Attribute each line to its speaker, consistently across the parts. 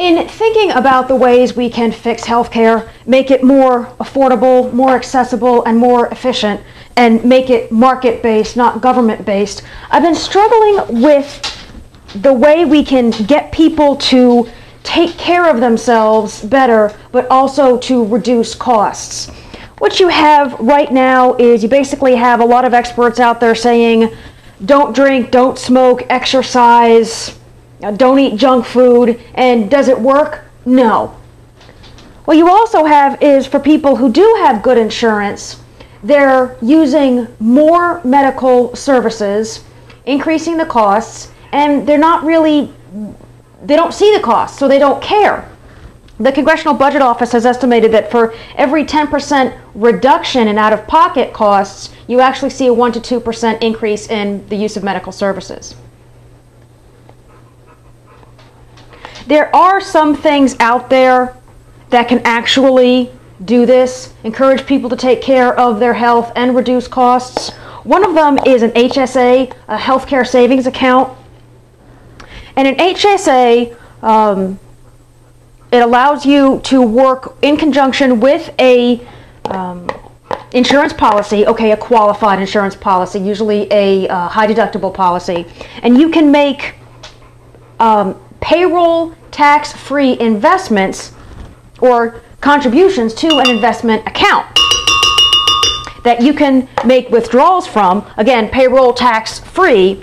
Speaker 1: In thinking about the ways we can fix healthcare, make it more affordable, more accessible, and more efficient, and make it market based, not government based, I've been struggling with the way we can get people to take care of themselves better, but also to reduce costs. What you have right now is you basically have a lot of experts out there saying, don't drink, don't smoke, exercise, don't eat junk food. And does it work? No. What you also have is for people who do have good insurance, they're using more medical services, increasing the costs, and they're not really, they don't see the costs, so they don't care. The Congressional Budget Office has estimated that for every 10% reduction in out of pocket costs, you actually see a 1 to 2% increase in the use of medical services. There are some things out there that can actually do this, encourage people to take care of their health and reduce costs. One of them is an HSA, a healthcare savings account. And an HSA, um, it allows you to work in conjunction with a um, insurance policy, okay, a qualified insurance policy, usually a uh, high deductible policy, and you can make um, payroll tax free investments or contributions to an investment account that you can make withdrawals from, again, payroll tax free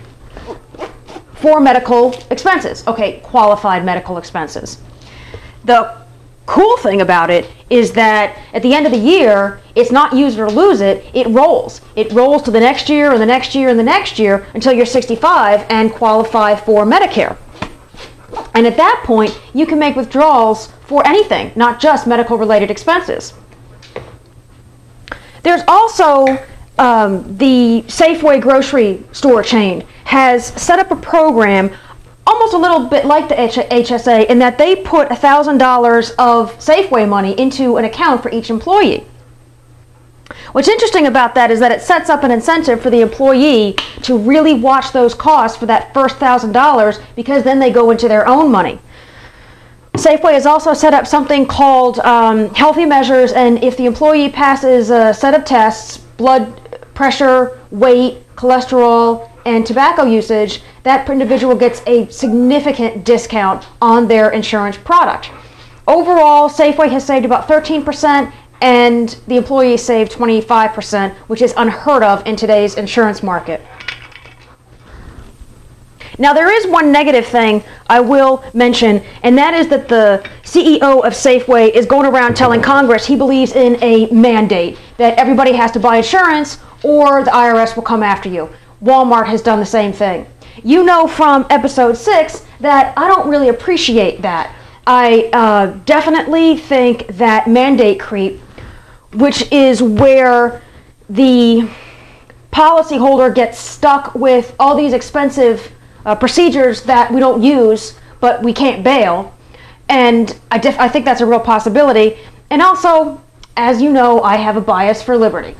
Speaker 1: for medical expenses. Okay, qualified medical expenses. The cool thing about it is that at the end of the year, it's not use it or lose it, it rolls. It rolls to the next year and the next year and the next year until you're 65 and qualify for Medicare. And at that point, you can make withdrawals for anything, not just medical related expenses. There's also um, the Safeway grocery store chain has set up a program almost a little bit like the HSA in that they put $1,000 of Safeway money into an account for each employee. What's interesting about that is that it sets up an incentive for the employee to really watch those costs for that first thousand dollars because then they go into their own money. Safeway has also set up something called um, healthy measures, and if the employee passes a set of tests, blood pressure, weight, cholesterol, and tobacco usage, that individual gets a significant discount on their insurance product. Overall, Safeway has saved about 13% and the employee saved 25%, which is unheard of in today's insurance market. Now, there is one negative thing I will mention, and that is that the CEO of Safeway is going around telling Congress he believes in a mandate that everybody has to buy insurance or the IRS will come after you. Walmart has done the same thing. You know from episode six that I don't really appreciate that. I uh, definitely think that mandate creep which is where the policyholder gets stuck with all these expensive uh, procedures that we don't use, but we can't bail. And I, I think that's a real possibility. And also, as you know, I have a bias for liberty.